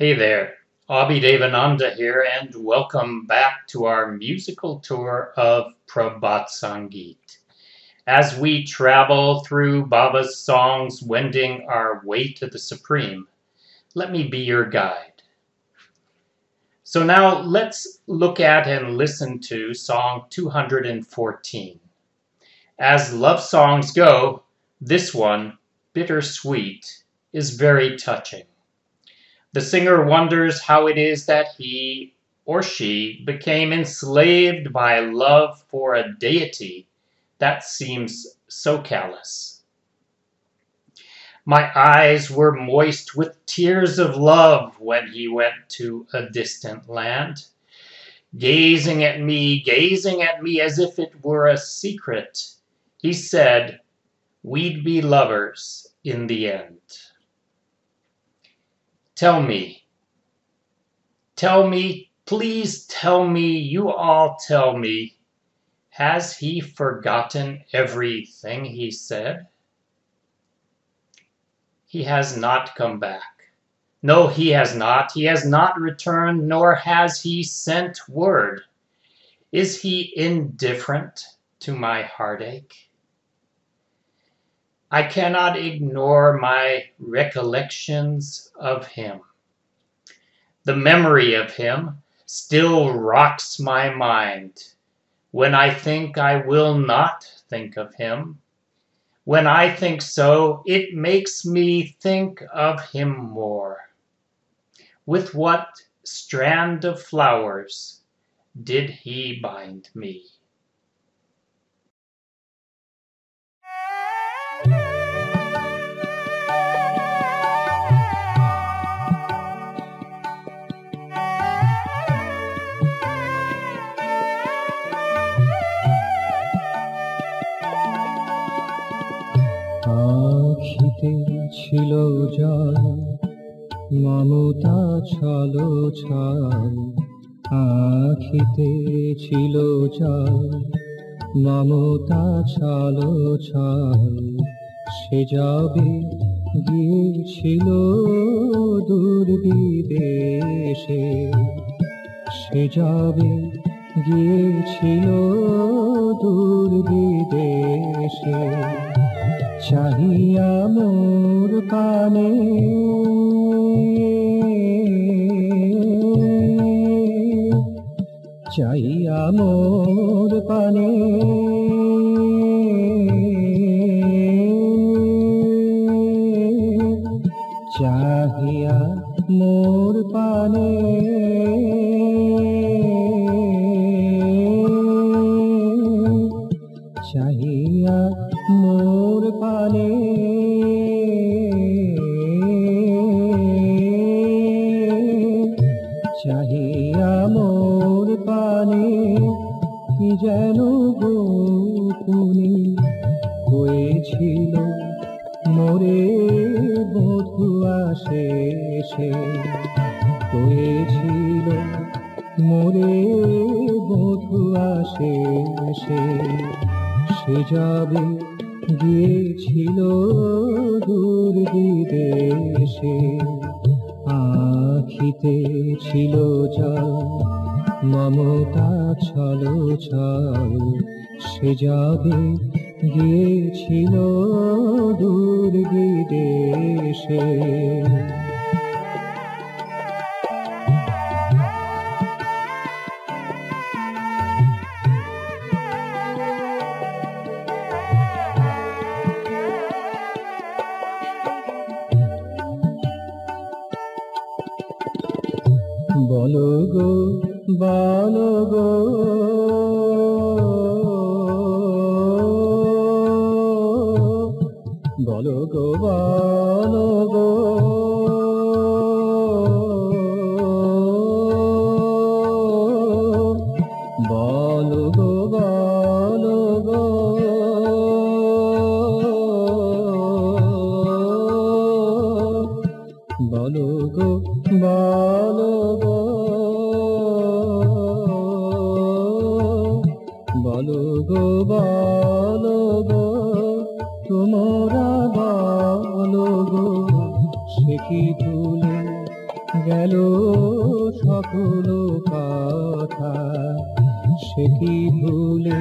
Hey there, Abhi Devananda here, and welcome back to our musical tour of Prabhat Sangeet. As we travel through Baba's songs, wending our way to the Supreme, let me be your guide. So now let's look at and listen to Song 214. As love songs go, this one, Bittersweet, is very touching. The singer wonders how it is that he or she became enslaved by love for a deity that seems so callous. My eyes were moist with tears of love when he went to a distant land, gazing at me, gazing at me as if it were a secret. He said, We'd be lovers in the end. Tell me, tell me, please tell me, you all tell me, has he forgotten everything he said? He has not come back. No, he has not. He has not returned, nor has he sent word. Is he indifferent to my heartache? I cannot ignore my recollections of him. The memory of him still rocks my mind. When I think I will not think of him, when I think so, it makes me think of him more. With what strand of flowers did he bind me? আখিতে ছিল জল মমতা ছলো ছল, আখিতে ছিল জল মমতা ছলো ছল, সে যাবে গিয়েছিল দূর বিদেশে সে যাবে গিয়েছিল দূর বিদেশে চাহিয়া মোর পানে চাহিয়া মোর পানে চাহিয়া মোর পানে বধু আসে সে। হয়েছিল মোরে বধু আসে সে। যাবে গিয়েছিল দূর বিদেশে। আখিতে ছিল জল, মমতা ছল ছল সে যাবে গিয়েছিল দূর বিদেশে বলো গো বলো গো। বলো গো বলো গো। বলো গো বলো গো। বলো গো বলো গো। বলো গো, বলো কি ভুলে গেল সকল কথা। সে কি ভুলে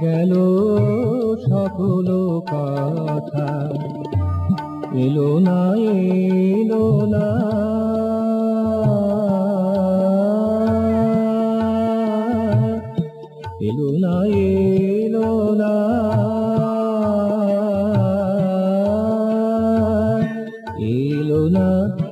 গেল সকল কথা? এলো না এলো না। এলো না এলো না।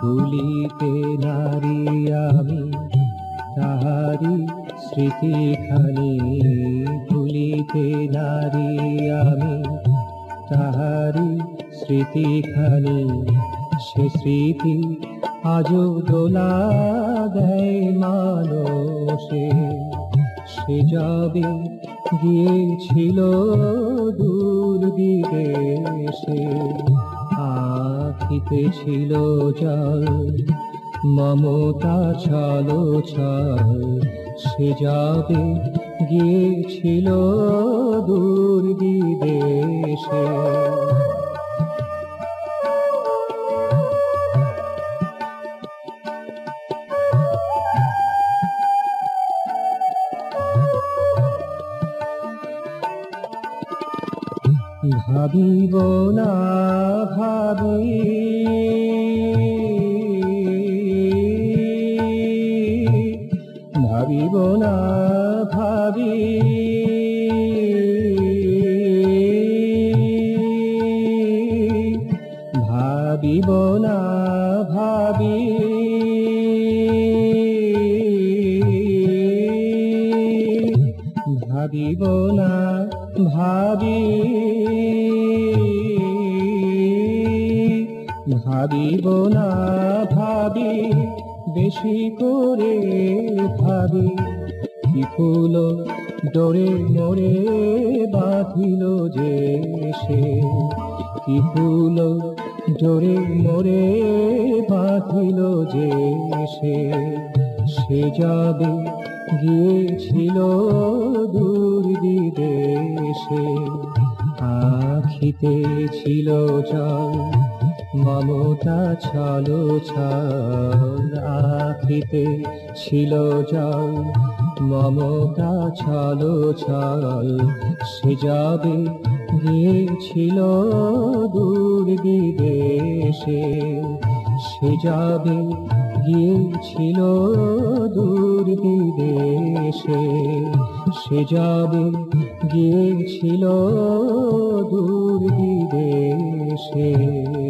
ভুলিতে নারী আমি তাহারি স্মৃতিখানি ভুলিতে নারী আমি তাহারি স্মৃতিখানি সে স্মৃতি আজও দোলা দেয় মানসে সে যাবে গিয়েছিল দূর বিদেশে। আখিতে ছিল জল মমতা ছালো ছাল সে যাবে গিয়েছিল দূর বিদেশে ভাবিব না ভাবি। ভাবিব না ভাবি। ভাবিব না ভাবি। ভাবিব না ভাবি। ভাবিব না ভাবি, বেশি করে ভাবি। কি ফুল ডোরে মোরে বাঁধিল যে সে? কি ফুল ডোরে মোরে বাঁধিল যে সে? সে যাবে, গিয়েছিল দূর বিদেশে। আখিতে ছিল জল মমতা ছলো আখিতে ছিল জল। মমতা ছলো ছল সে যাবে গিয়েছিল দূর বিদেশে। সে যাবে গিয়েছিল দূর বিদেশে। সে যাবে গিয়েছিল দূর বিদেশে।